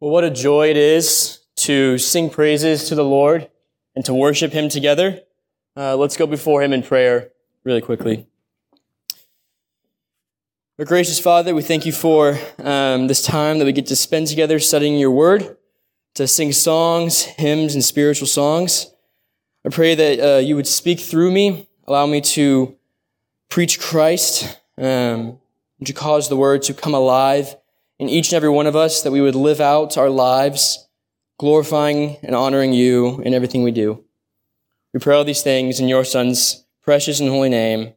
Well, what a joy it is to sing praises to the Lord and to worship Him together. Uh, let's go before Him in prayer really quickly. Our gracious Father, we thank you for um, this time that we get to spend together studying your word, to sing songs, hymns, and spiritual songs. I pray that uh, you would speak through me, allow me to preach Christ, um, to cause the word to come alive in each and every one of us, that we would live out our lives glorifying and honoring you in everything we do. We pray all these things in your Son's precious and holy name.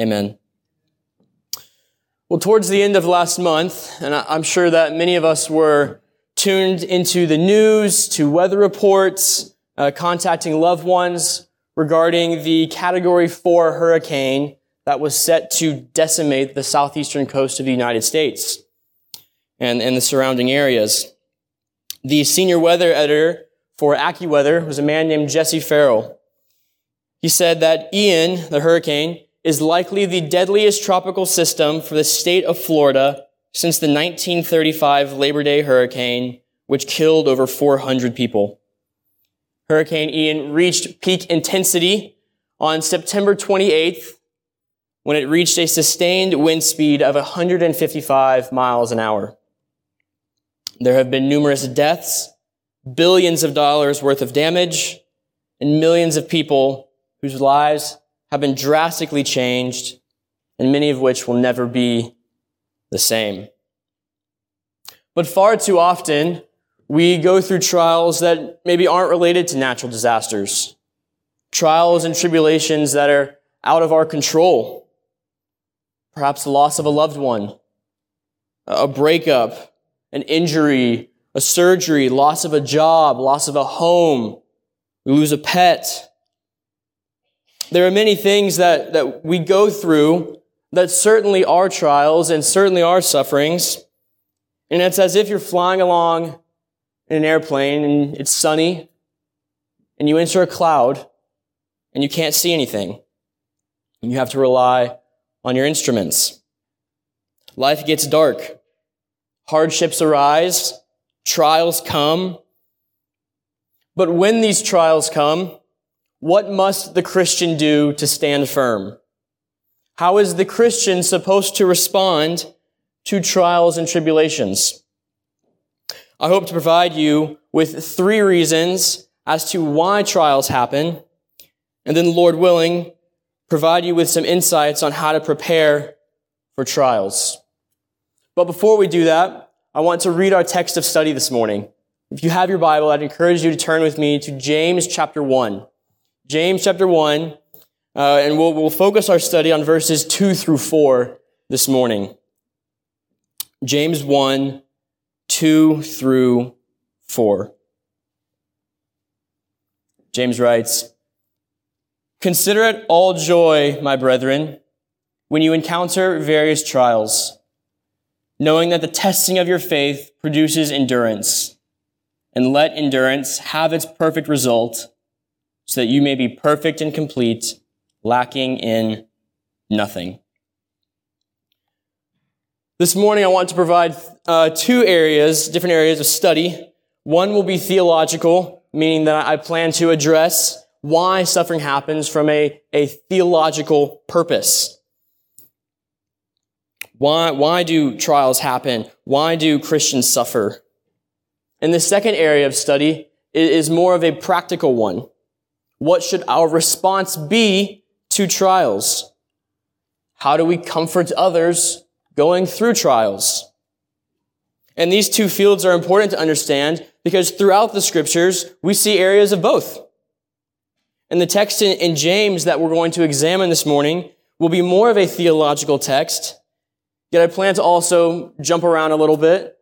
Amen. Well, towards the end of last month, and I'm sure that many of us were tuned into the news, to weather reports, uh, contacting loved ones regarding the category four hurricane that was set to decimate the southeastern coast of the United States and, and the surrounding areas. The senior weather editor for AccuWeather was a man named Jesse Ferrell. He said that Ian, the hurricane, is likely the deadliest tropical system for the state of Florida since the 1935 Labor Day hurricane, which killed over 400 people. Hurricane Ian reached peak intensity on September 28th when it reached a sustained wind speed of 155 miles an hour. There have been numerous deaths, billions of dollars worth of damage, and millions of people whose lives have been drastically changed, and many of which will never be the same. But far too often, we go through trials that maybe aren't related to natural disasters. Trials and tribulations that are out of our control. Perhaps the loss of a loved one, a breakup, an injury, a surgery, loss of a job, loss of a home. We lose a pet. There are many things that, that we go through that certainly are trials and certainly are sufferings. And it's as if you're flying along in an airplane and it's sunny and you enter a cloud and you can't see anything. And you have to rely on your instruments. Life gets dark. Hardships arise. Trials come. But when these trials come, what must the Christian do to stand firm? How is the Christian supposed to respond to trials and tribulations? I hope to provide you with three reasons as to why trials happen, and then, Lord willing, provide you with some insights on how to prepare for trials. But before we do that, I want to read our text of study this morning. If you have your Bible, I'd encourage you to turn with me to James chapter 1. James chapter 1, uh, and we'll, we'll focus our study on verses 2 through 4 this morning. James 1, 2 through 4. James writes, Consider it all joy, my brethren, when you encounter various trials, knowing that the testing of your faith produces endurance. And let endurance have its perfect result so that you may be perfect and complete, lacking in nothing. This morning, I want to provide uh, two areas, different areas of study. One will be theological, meaning that I plan to address why suffering happens from a, a theological purpose. Why, why do trials happen? Why do Christians suffer? And the second area of study is more of a practical one. What should our response be to trials? How do we comfort others going through trials? And these two fields are important to understand because throughout the scriptures, we see areas of both. And the text in, James that we're going to examine this morning will be more of a theological text. Yet I plan to also jump around a little bit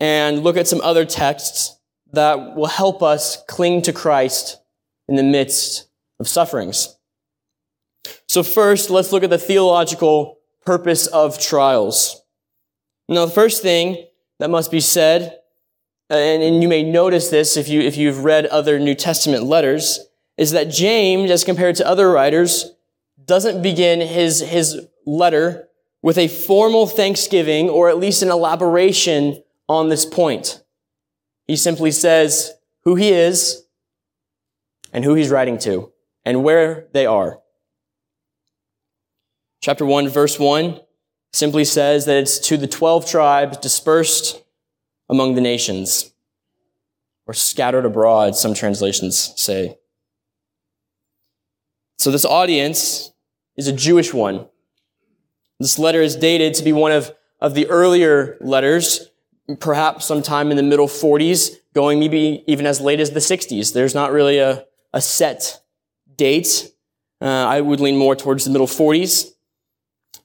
and look at some other texts that will help us cling to Christ in the midst of sufferings. So first, let's look at the theological purpose of trials. Now, the first thing that must be said, and, and you may notice this if you, if you've read other New Testament letters, is that James, as compared to other writers, doesn't begin his, his letter with a formal thanksgiving or at least an elaboration on this point. He simply says who he is and who he's writing to and where they are. Chapter 1, verse 1 simply says that it's to the 12 tribes dispersed among the nations, or scattered abroad, some translations say. So this audience is a Jewish one. This letter is dated to be one of, of the earlier letters, perhaps sometime in the middle 40s, going maybe even as late as the 60s. There's not really a, a set date. Uh, I would lean more towards the middle 40s.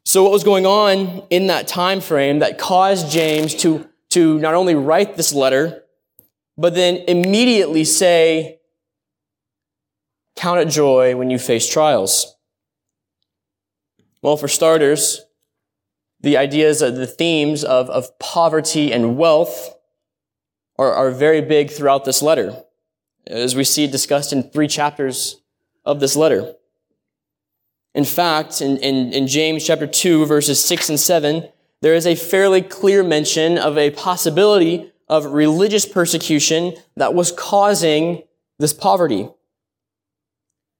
So what was going on in that time frame that caused James to, to not only write this letter, but then immediately say, count it joy when you face trials. Well, for starters, the ideas, the themes of, of poverty and wealth are, are very big throughout this letter, as we see discussed in three chapters of this letter. In fact, in, in, in James chapter 2, verses 6 and 7, there is a fairly clear mention of a possibility of religious persecution that was causing this poverty.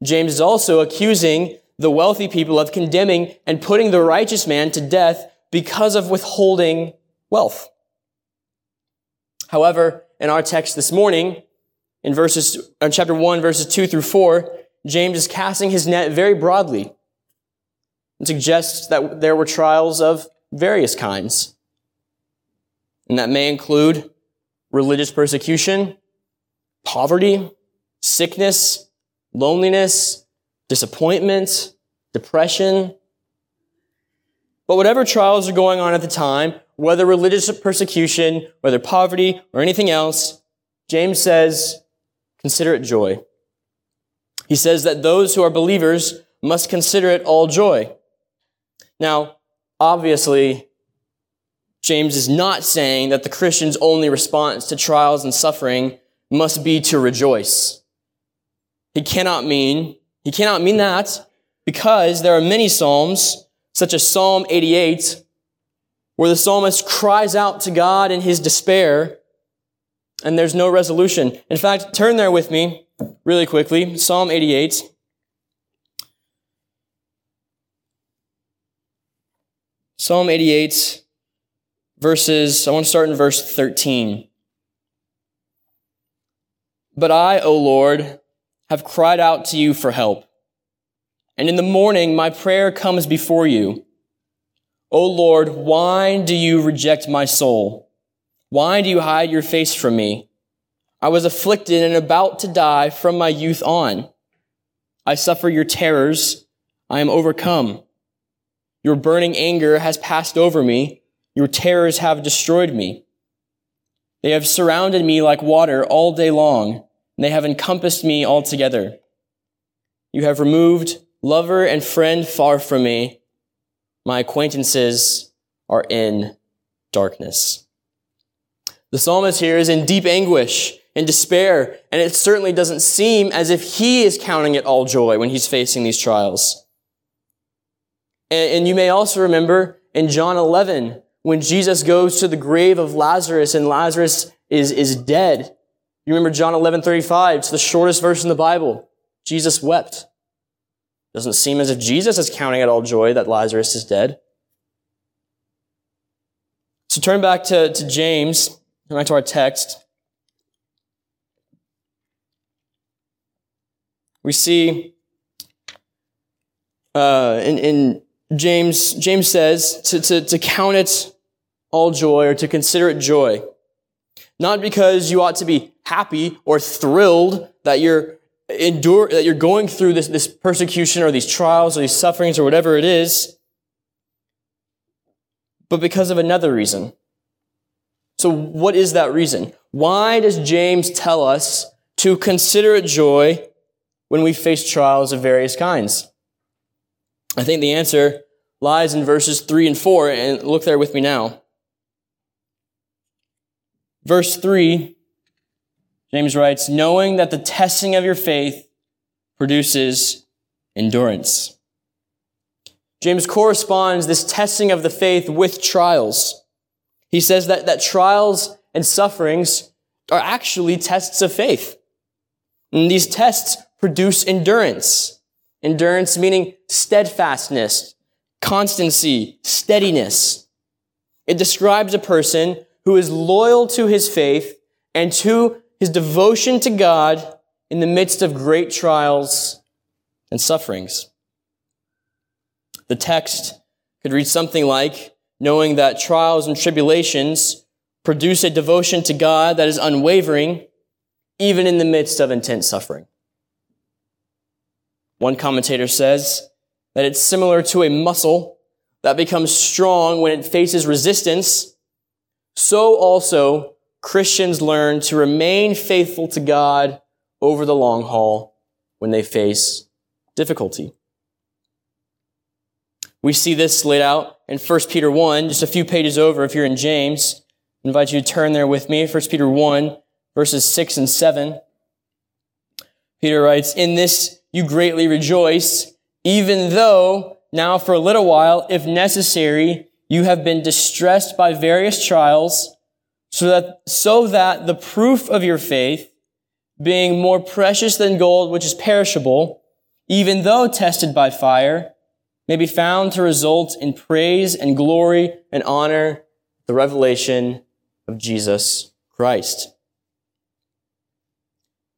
James is also accusing the wealthy people of condemning and putting the righteous man to death because of withholding wealth. However, in our text this morning, in verses, in uh, chapter 1, verses 2 through 4, James is casting his net very broadly and suggests that there were trials of various kinds. And that may include religious persecution, poverty, sickness, loneliness, disappointment, depression. But whatever trials are going on at the time, whether religious persecution, whether poverty, or anything else, James says, consider it joy. He says that those who are believers must consider it all joy. Now, obviously, James is not saying that the Christian's only response to trials and suffering must be to rejoice. He cannot mean, he cannot mean that because there are many Psalms, such as Psalm 88, where the psalmist cries out to God in his despair and there's no resolution. In fact, turn there with me really quickly. Psalm 88. Psalm 88, verses, I want to start in verse 13. But I, O Lord, have cried out to you for help. And in the morning, my prayer comes before you. O Lord, why do you reject my soul? Why do you hide your face from me? I was afflicted and about to die from my youth on. I suffer your terrors. I am overcome. Your burning anger has passed over me. Your terrors have destroyed me. They have surrounded me like water all day long and they have encompassed me altogether. You have removed lover and friend far from me. My acquaintances are in darkness. The psalmist here is in deep anguish and despair, and it certainly doesn't seem as if he is counting it all joy when he's facing these trials. And, and you may also remember in John 11, when Jesus goes to the grave of Lazarus and Lazarus is, is dead. You remember John 11, 35. It's the shortest verse in the Bible. Jesus wept. Doesn't seem as if Jesus is counting it all joy that Lazarus is dead. So turn back to, to James, turn back to our text. We see uh, in, in James, James says to, to, to count it all joy or to consider it joy. Not because you ought to be happy or thrilled that you're endure, that you're going through this, this persecution or these trials or these sufferings or whatever it is, but because of another reason. So what is that reason? Why does James tell us to consider it joy when we face trials of various kinds? I think the answer lies in verses three and four, and look there with me now. Verse 3, James writes, knowing that the testing of your faith produces endurance. James corresponds this testing of the faith with trials. He says that, that trials and sufferings are actually tests of faith. And these tests produce endurance. Endurance meaning steadfastness, constancy, steadiness. It describes a person who is loyal to his faith and to his devotion to God in the midst of great trials and sufferings. The text could read something like, knowing that trials and tribulations produce a devotion to God that is unwavering, even in the midst of intense suffering. One commentator says that it's similar to a muscle that becomes strong when it faces resistance. So also Christians learn to remain faithful to God over the long haul when they face difficulty. We see this laid out in 1 Peter 1, just a few pages over if you're in James. I invite you to turn there with me, 1 Peter 1, verses 6 and 7. Peter writes, In this you greatly rejoice, even though now for a little while, if necessary, you have been distressed by various trials, so that, so that the proof of your faith, being more precious than gold, which is perishable, even though tested by fire, may be found to result in praise and glory and honor, the revelation of Jesus Christ.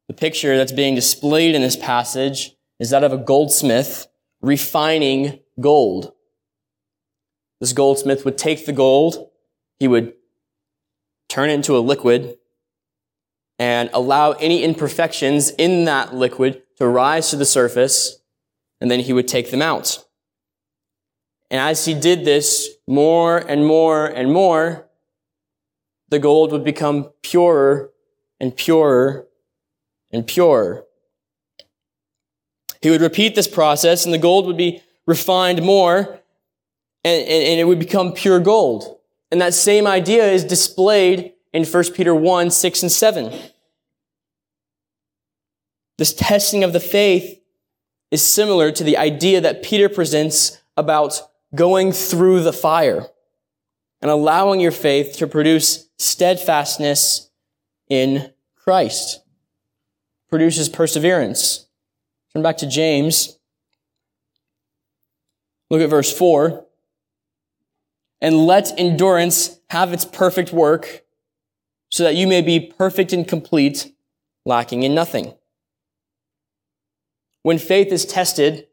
The picture that's being displayed in this passage is that of a goldsmith refining gold. This goldsmith would take the gold, he would turn it into a liquid, and allow any imperfections in that liquid to rise to the surface, and then he would take them out. And as he did this more and more and more, the gold would become purer and purer and purer. He would repeat this process and the gold would be refined more and, and, and, it would become pure gold. And that same idea is displayed in 1 Peter 1, 6 and 7. This testing of the faith is similar to the idea that Peter presents about going through the fire and allowing your faith to produce steadfastness in Christ. Produces perseverance. Turn back to James. Look at verse 4. And let endurance have its perfect work, so that you may be perfect and complete, lacking in nothing. When faith is tested,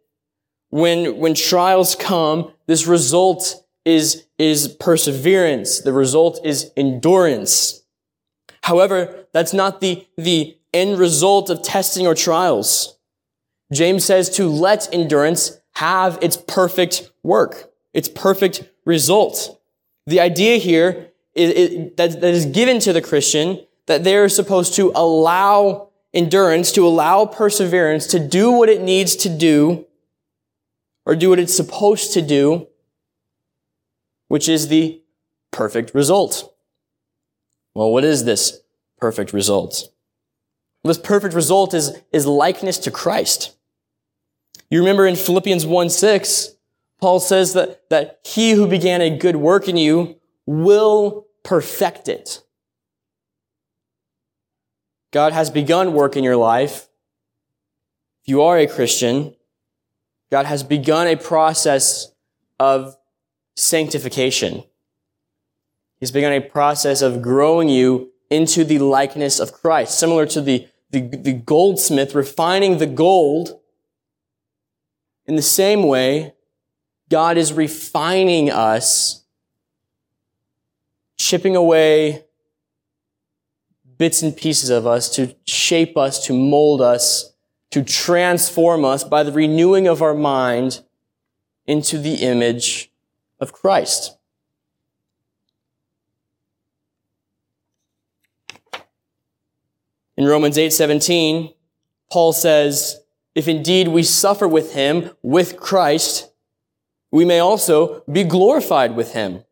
when, when trials come, this result is, is perseverance. The result is endurance. However, that's not the, the end result of testing or trials. James says to let endurance have its perfect work, its perfect result. The idea here is, is that, that is given to the Christian that they're supposed to allow endurance, to allow perseverance to do what it needs to do or do what it's supposed to do, which is the perfect result. Well, what is this perfect result? This perfect result is, is likeness to Christ. You remember in Philippians 1 6, Paul says that, that he who began a good work in you will perfect it. God has begun work in your life. If you are a Christian, God has begun a process of sanctification. He's begun a process of growing you into the likeness of Christ, similar to the, the, the goldsmith refining the gold. In the same way, God is refining us, chipping away bits and pieces of us to shape us, to mold us to transform us by the renewing of our mind into the image of Christ. In Romans 8:17, Paul says, "If indeed we suffer with him, with Christ, we may also be glorified with him."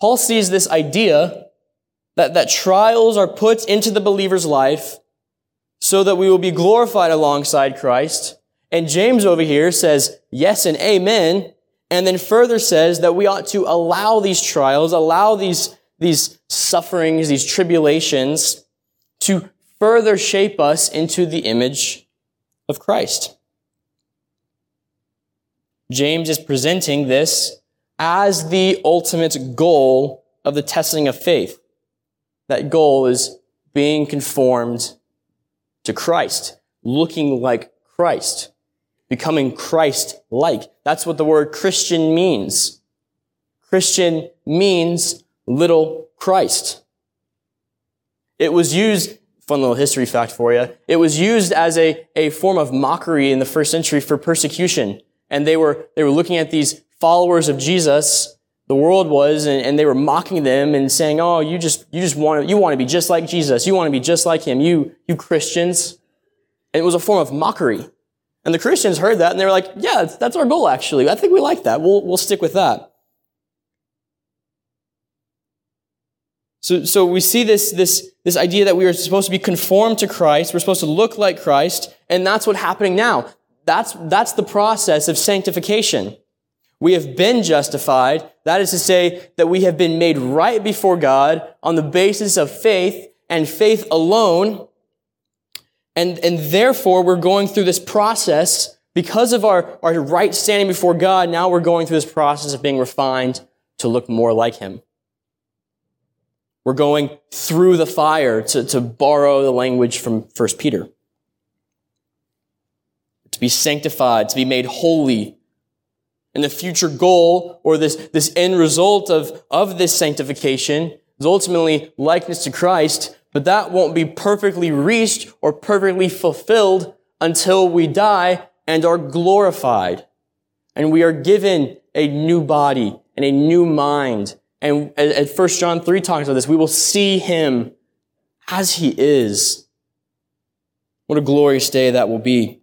Paul sees this idea that, that trials are put into the believer's life so that we will be glorified alongside Christ. And James over here says yes and amen. And then further says that we ought to allow these trials, allow these, these sufferings, these tribulations to further shape us into the image of Christ. James is presenting this as the ultimate goal of the testing of faith. That goal is being conformed to Christ, looking like Christ, becoming Christ-like. That's what the word Christian means. Christian means little Christ. It was used, fun little history fact for you, it was used as a, a form of mockery in the first century for persecution. And they were, they were looking at these followers of Jesus, the world was, and, and they were mocking them and saying, oh, you just, you just want to, you want to be just like Jesus. You want to be just like him. You, you Christians. And it was a form of mockery. And the Christians heard that and they were like, yeah, that's, our goal actually. I think we like that. We'll, we'll stick with that. So, so we see this, this, this idea that we are supposed to be conformed to Christ. We're supposed to look like Christ. And that's what's happening now. That's, that's the process of sanctification. We have been justified. That is to say that we have been made right before God on the basis of faith and faith alone. And, and therefore, we're going through this process because of our, our right standing before God. Now we're going through this process of being refined to look more like Him. We're going through the fire to, to borrow the language from 1 Peter. To be sanctified, to be made holy. And the future goal or this, this end result of, of this sanctification is ultimately likeness to Christ, but that won't be perfectly reached or perfectly fulfilled until we die and are glorified. And we are given a new body and a new mind. And at 1 John 3 talks about this, we will see him as he is. What a glorious day that will be.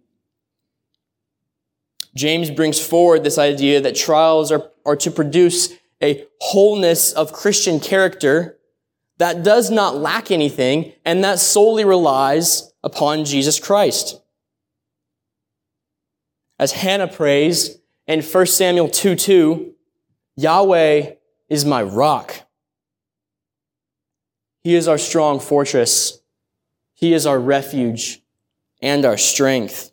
James brings forward this idea that trials are, are to produce a wholeness of Christian character that does not lack anything and that solely relies upon Jesus Christ. As Hannah prays in 1 Samuel 2 2, Yahweh is my rock. He is our strong fortress. He is our refuge and our strength.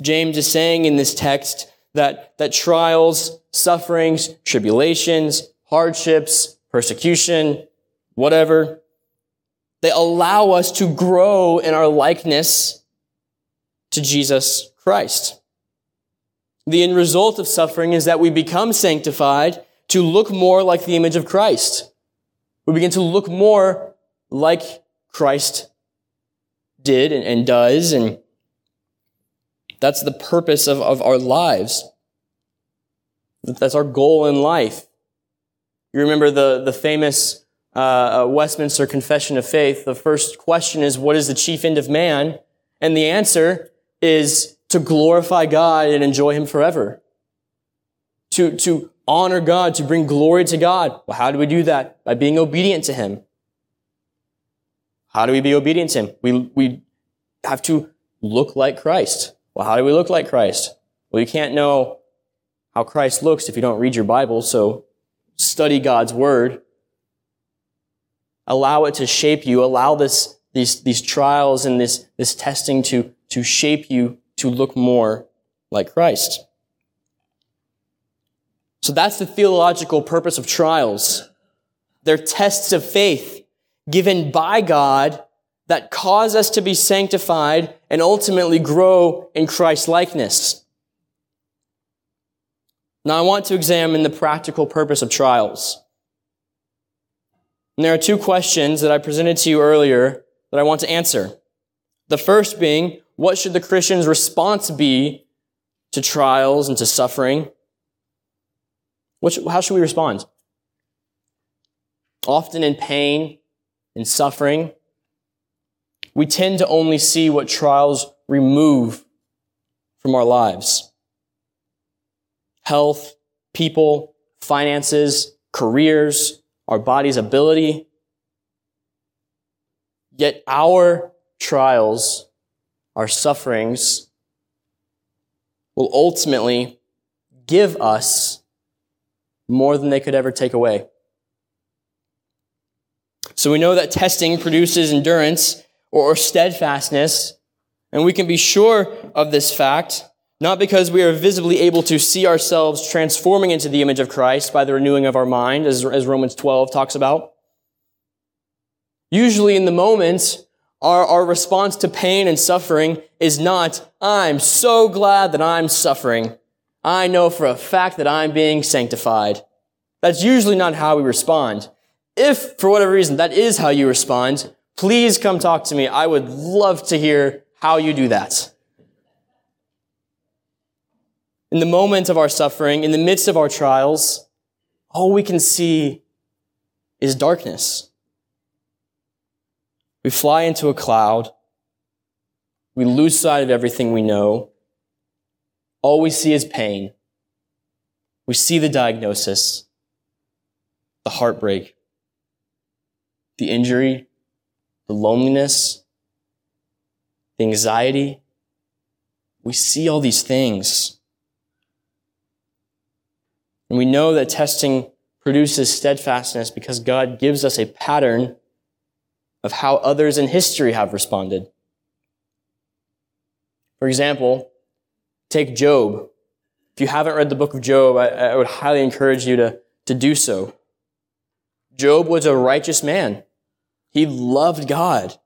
James is saying in this text that, that trials, sufferings, tribulations, hardships, persecution, whatever. They allow us to grow in our likeness to Jesus Christ. The end result of suffering is that we become sanctified to look more like the image of Christ. We begin to look more like Christ did and, and does, and that's the purpose of, of our lives. That's our goal in life. You remember the, the famous uh, uh, Westminster Confession of Faith. The first question is, what is the chief end of man? And the answer is to glorify God and enjoy Him forever. To, to honor God, to bring glory to God. Well, how do we do that? By being obedient to Him. How do we be obedient to Him? We, we have to look like Christ. Well, how do we look like Christ? Well, you can't know how Christ looks if you don't read your Bible, so study God's word. Allow it to shape you. Allow this, these, these trials and this, this testing to, to shape you to look more like Christ. So that's the theological purpose of trials. They're tests of faith given by God that cause us to be sanctified and ultimately grow in Christ likeness. Now I want to examine the practical purpose of trials. And there are two questions that I presented to you earlier that I want to answer. The first being, what should the Christian's response be to trials and to suffering? how should we respond? Often in pain in suffering, we tend to only see what trials remove from our lives health, people, finances, careers, our body's ability. Yet our trials, our sufferings, will ultimately give us more than they could ever take away. So we know that testing produces endurance or steadfastness, and we can be sure of this fact, not because we are visibly able to see ourselves transforming into the image of Christ by the renewing of our mind, as, as Romans 12 talks about. Usually in the moment, our, our response to pain and suffering is not, I'm so glad that I'm suffering. I know for a fact that I'm being sanctified. That's usually not how we respond. If, for whatever reason, that is how you respond, please come talk to me. I would love to hear how you do that. In the moment of our suffering, in the midst of our trials, all we can see is darkness. We fly into a cloud. We lose sight of everything we know. All we see is pain. We see the diagnosis, the heartbreak, the injury, the loneliness, the anxiety. We see all these things. And we know that testing produces steadfastness because God gives us a pattern of how others in history have responded. For example, take Job. If you haven't read the book of Job, I, I, would highly encourage you to, to do so. Job was a righteous man. He loved God.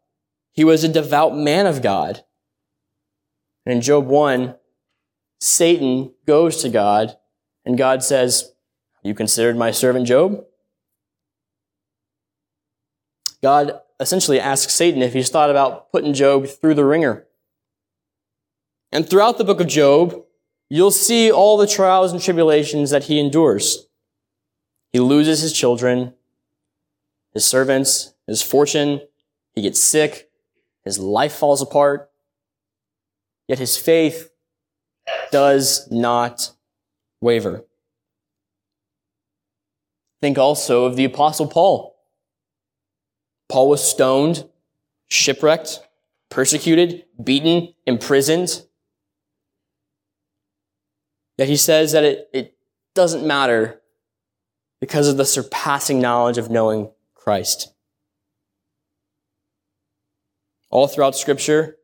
He was a devout man of God. And in Job 1, Satan goes to God and God says, You considered my servant Job? God essentially asks Satan if he's thought about putting Job through the ringer. And throughout the book of Job, you'll see all the trials and tribulations that he endures. He loses his children, his servants, his fortune. He gets sick. His life falls apart. Yet his faith does not waver. Think also of the apostle Paul. Paul was stoned, shipwrecked, persecuted, beaten, imprisoned. Yet he says that it, it doesn't matter because of the surpassing knowledge of knowing Christ. All throughout Scripture,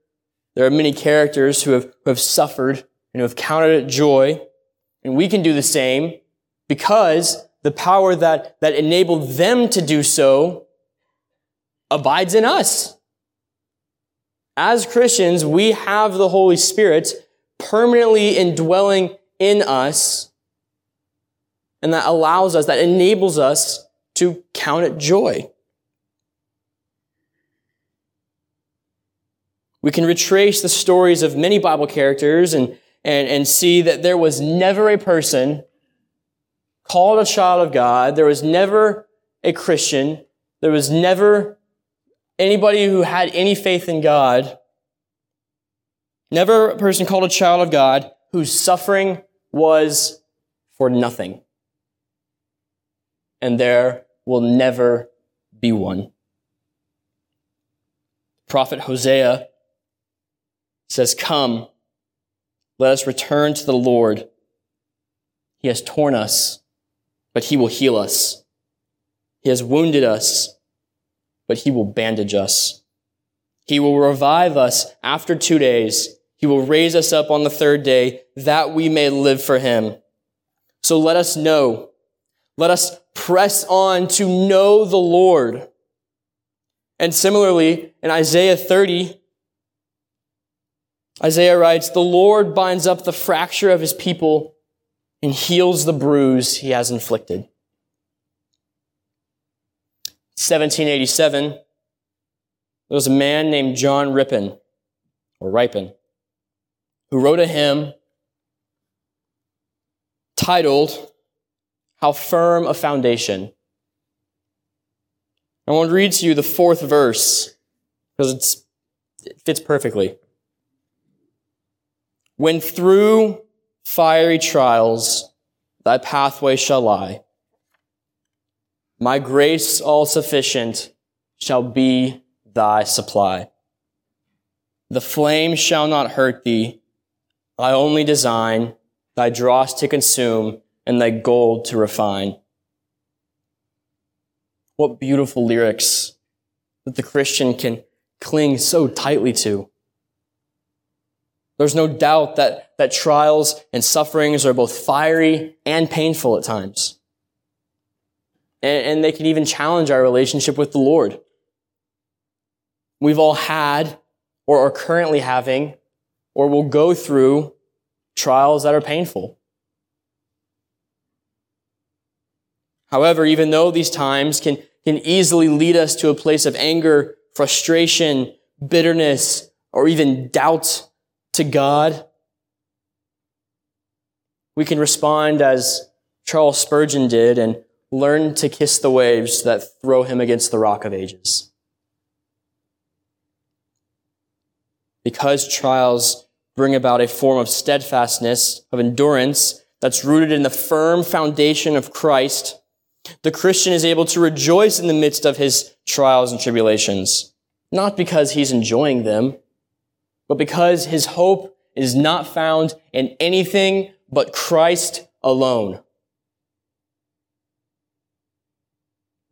there are many characters who have, who have suffered and who have counted it joy, and we can do the same because the power that, that enabled them to do so abides in us. As Christians, we have the Holy Spirit permanently indwelling in us, and that allows us, that enables us to count it joy. We can retrace the stories of many Bible characters and, and, and see that there was never a person called a child of God. There was never a Christian. There was never anybody who had any faith in God, never a person called a child of God whose suffering was for nothing. And there will never be one. Prophet Hosea says, Come, let us return to the Lord. He has torn us, but he will heal us. He has wounded us, but he will bandage us. He will revive us after two days. He will raise us up on the third day that we may live for him. So let us know. Let us press on to know the Lord. And similarly, in Isaiah 30, Isaiah writes, The Lord binds up the fracture of his people and heals the bruise he has inflicted. 1787, there was a man named John Rippon, or Ripon, who wrote a hymn titled, How Firm a Foundation. I want to read to you the fourth verse because it fits perfectly. When through fiery trials thy pathway shall lie, my grace all sufficient shall be thy supply. The flame shall not hurt thee. I only design thy dross to consume and thy gold to refine. What beautiful lyrics that the Christian can cling so tightly to. There's no doubt that, that trials and sufferings are both fiery and painful at times. And, and they can even challenge our relationship with the Lord. We've all had or are currently having or will go through trials that are painful. However, even though these times can, can easily lead us to a place of anger, frustration, bitterness, or even doubt to God, we can respond as Charles Spurgeon did and learn to kiss the waves that throw him against the rock of ages. Because trials bring about a form of steadfastness, of endurance that's rooted in the firm foundation of Christ, the Christian is able to rejoice in the midst of his trials and tribulations, not because he's enjoying them, but because his hope is not found in anything but Christ alone.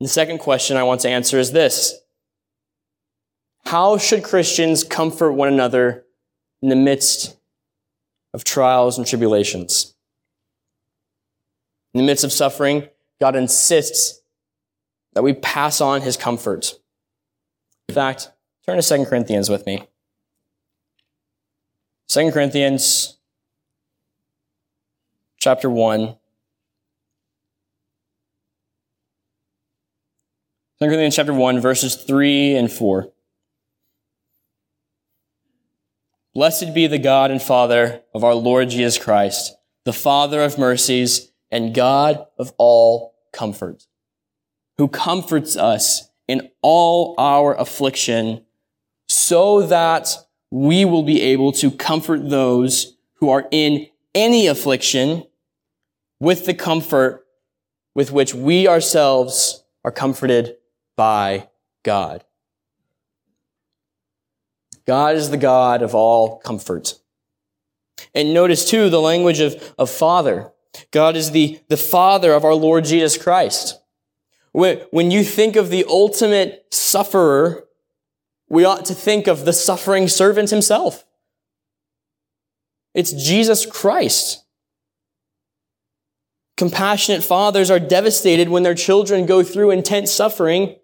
The second question I want to answer is this. How should Christians comfort one another in the midst of trials and tribulations? In the midst of suffering, God insists that we pass on his comfort. In fact, turn to 2 Corinthians with me. 2 Corinthians chapter 1. 2 Corinthians chapter 1, verses 3 and 4. Blessed be the God and Father of our Lord Jesus Christ, the Father of mercies and God of all comfort, who comforts us in all our affliction so that we will be able to comfort those who are in any affliction with the comfort with which we ourselves are comforted by God. God is the God of all comfort. And notice too the language of, of Father. God is the, the Father of our Lord Jesus Christ. When, when you think of the ultimate sufferer, we ought to think of the suffering servant himself. It's Jesus Christ. Compassionate fathers are devastated when their children go through intense suffering.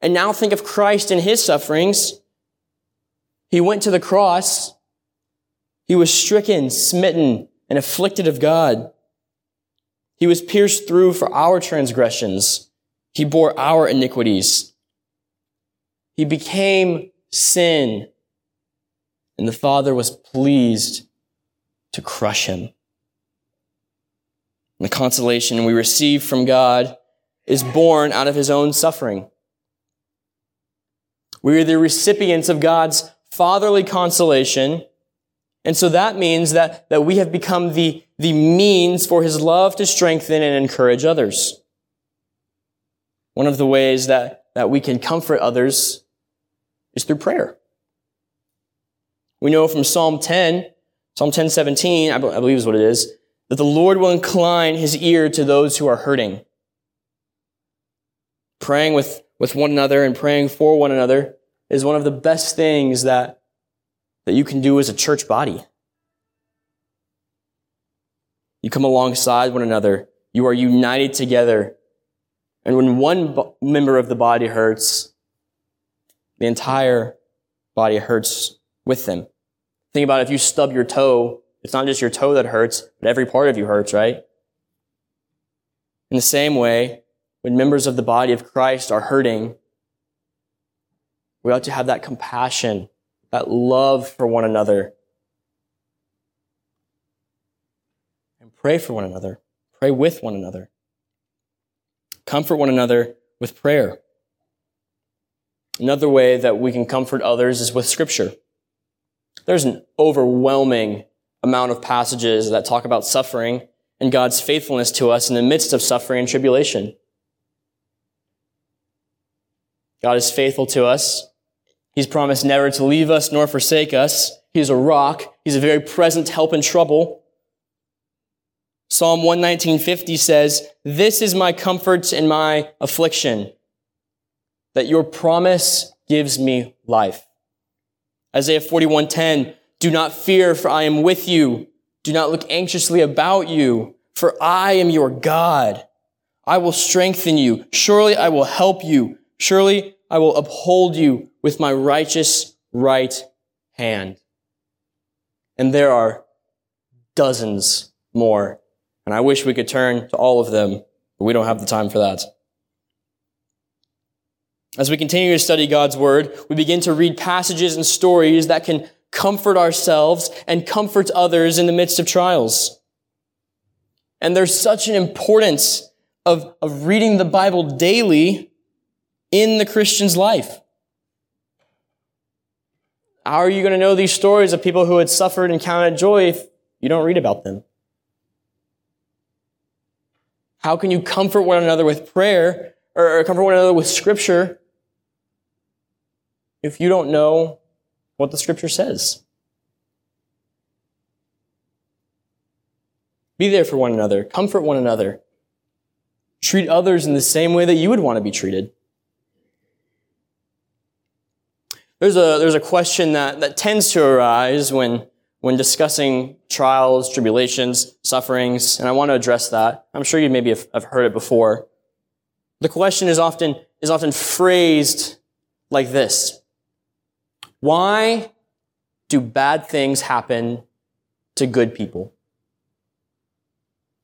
And now think of Christ and his sufferings. He went to the cross. He was stricken, smitten, and afflicted of God. He was pierced through for our transgressions. He bore our iniquities. He became sin. And the Father was pleased to crush him. And the consolation we receive from God is born out of his own suffering. We are the recipients of God's fatherly consolation and so that means that, that we have become the, the means for his love to strengthen and encourage others. One of the ways that, that we can comfort others is through prayer. We know from Psalm 10, Psalm 10, 17, I believe is what it is, that the Lord will incline his ear to those who are hurting. Praying with, with one another and praying for one another is one of the best things that that you can do as a church body. You come alongside one another. You are united together. And when one member of the body hurts, the entire body hurts with them. Think about if you stub your toe, it's not just your toe that hurts, but every part of you hurts, right? In the same way, when members of the body of Christ are hurting, we ought to have that compassion that love for one another. And pray for one another. Pray with one another. Comfort one another with prayer. Another way that we can comfort others is with scripture. There's an overwhelming amount of passages that talk about suffering and God's faithfulness to us in the midst of suffering and tribulation. God is faithful to us He's promised never to leave us nor forsake us. He's a rock. He's a very present help in trouble. Psalm 119.50 says, This is my comfort in my affliction, that your promise gives me life. Isaiah 41:10, do not fear, for I am with you. Do not look anxiously about you, for I am your God. I will strengthen you. Surely I will help you. Surely I will uphold you with my righteous right hand. And there are dozens more. And I wish we could turn to all of them, but we don't have the time for that. As we continue to study God's Word, we begin to read passages and stories that can comfort ourselves and comfort others in the midst of trials. And there's such an importance of, of reading the Bible daily in the Christian's life. How are you going to know these stories of people who had suffered and counted joy if you don't read about them? How can you comfort one another with prayer or comfort one another with scripture if you don't know what the scripture says? Be there for one another. Comfort one another. Treat others in the same way that you would want to be treated. There's a, there's a question that, that tends to arise when, when discussing trials, tribulations, sufferings, and I want to address that. I'm sure you maybe have, heard it before. The question is often, is often phrased like this. Why do bad things happen to good people?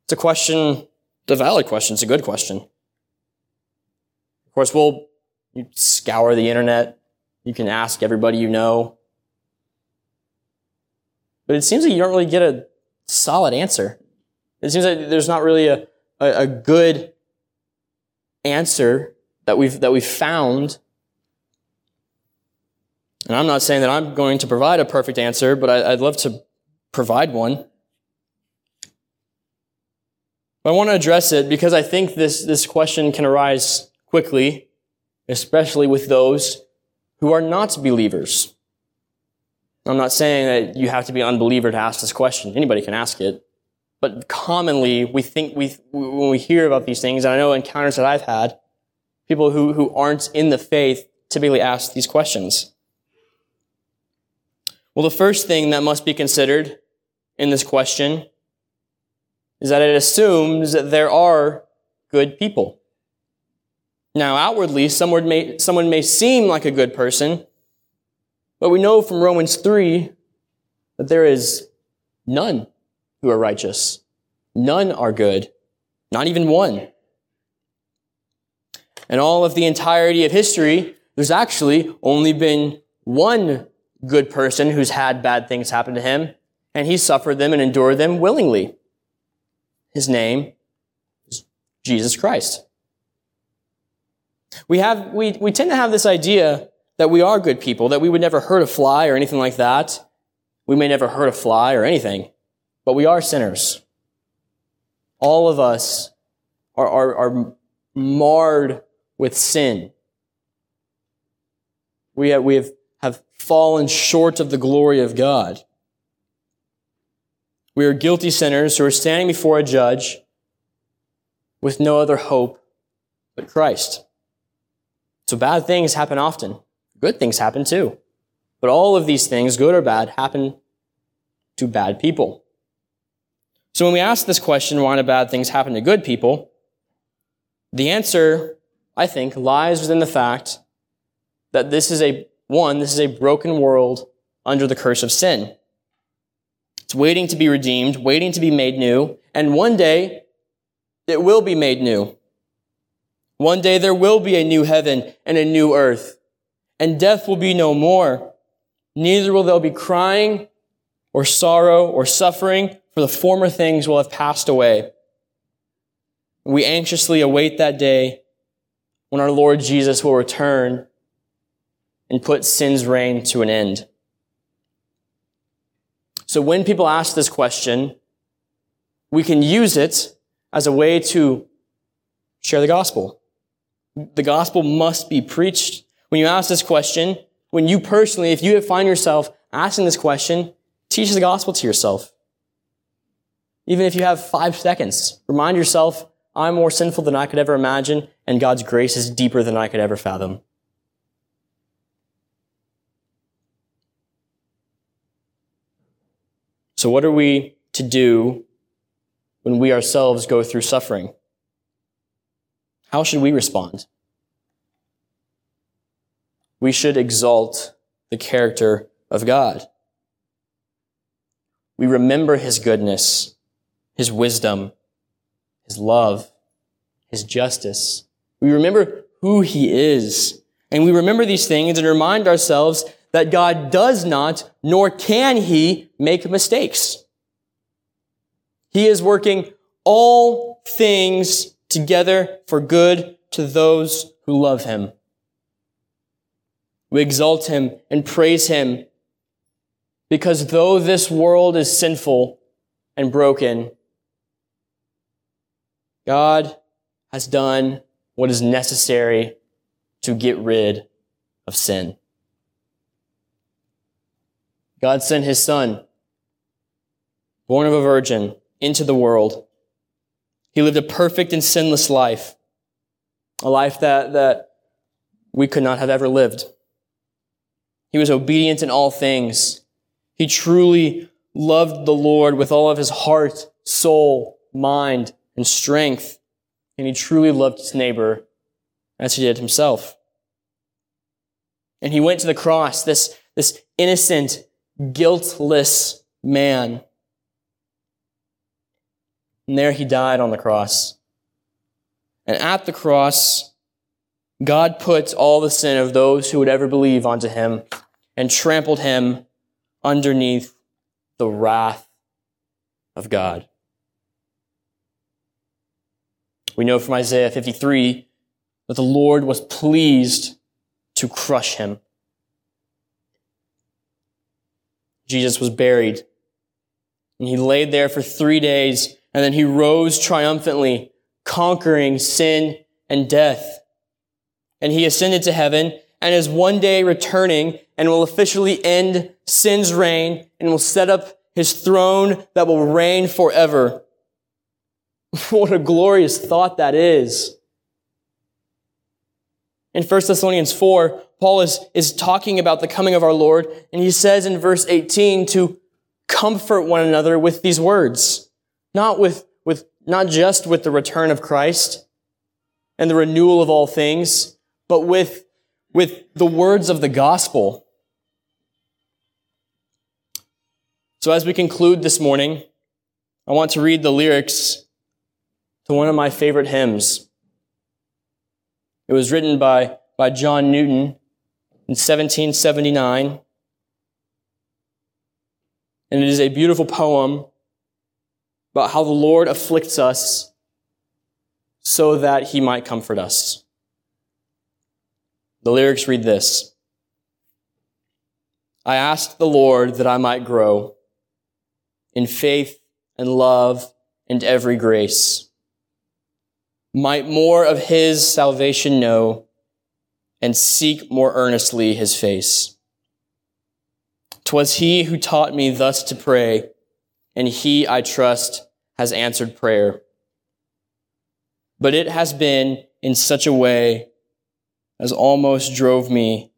It's a question, it's a valid question, it's a good question. Of course, we'll you scour the internet, you can ask everybody you know. But it seems like you don't really get a solid answer. It seems like there's not really a, a, a good answer that we've, that we've found. And I'm not saying that I'm going to provide a perfect answer, but I, I'd love to provide one. But I want to address it because I think this, this question can arise quickly, especially with those who are not believers. I'm not saying that you have to be an unbeliever to ask this question. Anybody can ask it. But commonly, we think we, when we hear about these things, and I know encounters that I've had, people who, who aren't in the faith typically ask these questions. Well, the first thing that must be considered in this question is that it assumes that there are good people. Now, outwardly, someone may, someone may seem like a good person, but we know from Romans 3 that there is none who are righteous. None are good. Not even one. And all of the entirety of history, there's actually only been one good person who's had bad things happen to him, and he suffered them and endured them willingly. His name is Jesus Christ. We have, we, we tend to have this idea that we are good people, that we would never hurt a fly or anything like that. We may never hurt a fly or anything, but we are sinners. All of us are, are, are marred with sin. We have, we have, have fallen short of the glory of God. We are guilty sinners who are standing before a judge with no other hope but Christ. So bad things happen often. Good things happen too. But all of these things, good or bad, happen to bad people. So when we ask this question, why do bad things happen to good people? The answer, I think, lies within the fact that this is a, one, this is a broken world under the curse of sin. It's waiting to be redeemed, waiting to be made new, and one day it will be made new. One day there will be a new heaven and a new earth, and death will be no more. Neither will there be crying or sorrow or suffering, for the former things will have passed away. We anxiously await that day when our Lord Jesus will return and put sin's reign to an end. So when people ask this question, we can use it as a way to share the gospel. The gospel must be preached. When you ask this question, when you personally, if you find yourself asking this question, teach the gospel to yourself. Even if you have five seconds, remind yourself, I'm more sinful than I could ever imagine, and God's grace is deeper than I could ever fathom. So, what are we to do when we ourselves go through suffering? How should we respond? We should exalt the character of God. We remember his goodness, his wisdom, his love, his justice. We remember who he is. And we remember these things and remind ourselves that God does not, nor can he, make mistakes. He is working all things together for good to those who love him. We exalt him and praise him because though this world is sinful and broken, God has done what is necessary to get rid of sin. God sent his son, born of a virgin, into the world. He lived a perfect and sinless life, a life that, that we could not have ever lived. He was obedient in all things. He truly loved the Lord with all of his heart, soul, mind, and strength. And he truly loved his neighbor as he did himself. And he went to the cross, this, this innocent, guiltless man. And there he died on the cross. And at the cross, God put all the sin of those who would ever believe onto him and trampled him underneath the wrath of God. We know from Isaiah 53 that the Lord was pleased to crush him. Jesus was buried and he laid there for three days and then he rose triumphantly, conquering sin and death. And he ascended to heaven and is one day returning and will officially end sin's reign and will set up his throne that will reign forever. what a glorious thought that is. In 1 Thessalonians 4, Paul is, is talking about the coming of our Lord, and he says in verse 18 to comfort one another with these words. Not with, with, not just with the return of Christ and the renewal of all things, but with, with the words of the gospel. So as we conclude this morning, I want to read the lyrics to one of my favorite hymns. It was written by, by John Newton in 1779. And it is a beautiful poem about how the Lord afflicts us so that he might comfort us. The lyrics read this. I asked the Lord that I might grow in faith and love and every grace, might more of his salvation know and seek more earnestly his face. 'Twas he who taught me thus to pray, and he, I trust, has answered prayer. But it has been in such a way as almost drove me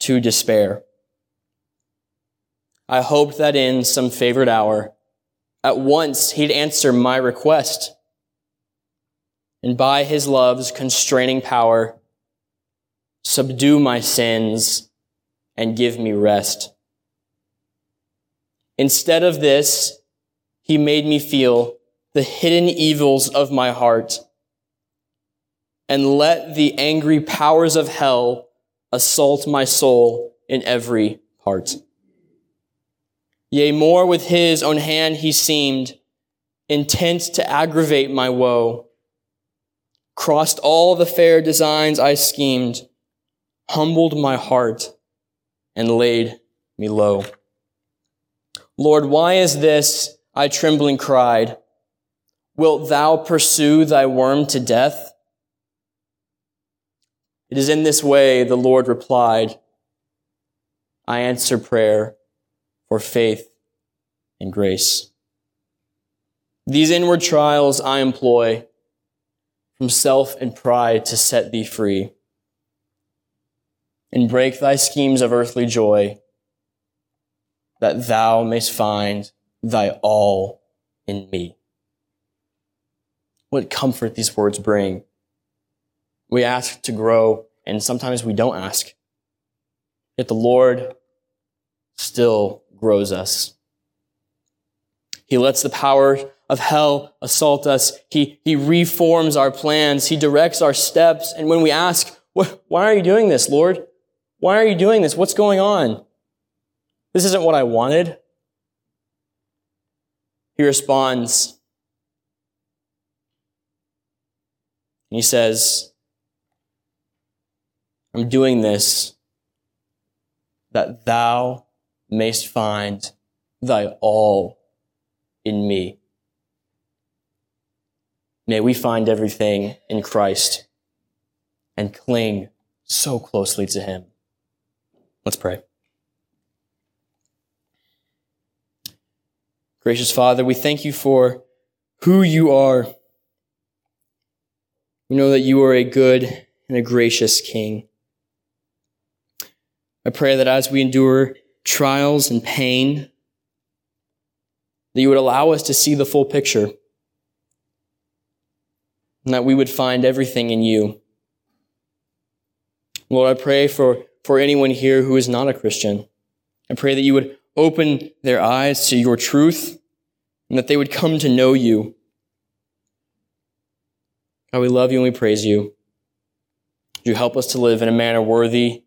to despair. I hoped that in some favored hour, at once he'd answer my request. And by his love's constraining power, subdue my sins and give me rest. Instead of this, he made me feel the hidden evils of my heart and let the angry powers of hell assault my soul in every part. Yea, more with his own hand he seemed, intent to aggravate my woe. Crossed all the fair designs I schemed, humbled my heart, and laid me low. Lord, why is this? I trembling cried. Wilt thou pursue thy worm to death? It is in this way, the Lord replied. I answer prayer for faith and grace. These inward trials I employ from self and pride to set thee free and break thy schemes of earthly joy that thou mayst find thy all in me. What comfort these words bring. We ask to grow, and sometimes we don't ask. Yet the Lord still grows us. He lets the power of hell assault us. He, he reforms our plans. He directs our steps. And when we ask, why are you doing this, Lord? Why are you doing this? What's going on? This isn't what I wanted. He responds. He says, I'm doing this that thou mayst find thy all in me. May we find everything in Christ and cling so closely to him. Let's pray. Gracious Father, we thank you for who you are. We know that you are a good and a gracious King. I pray that as we endure trials and pain, that you would allow us to see the full picture, and that we would find everything in you. Lord, I pray for, for anyone here who is not a Christian. I pray that you would open their eyes to your truth and that they would come to know you. God, we love you and we praise you. You help us to live in a manner worthy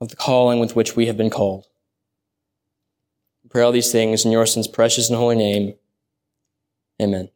of the calling with which we have been called. We pray all these things in your son's precious and holy name. Amen.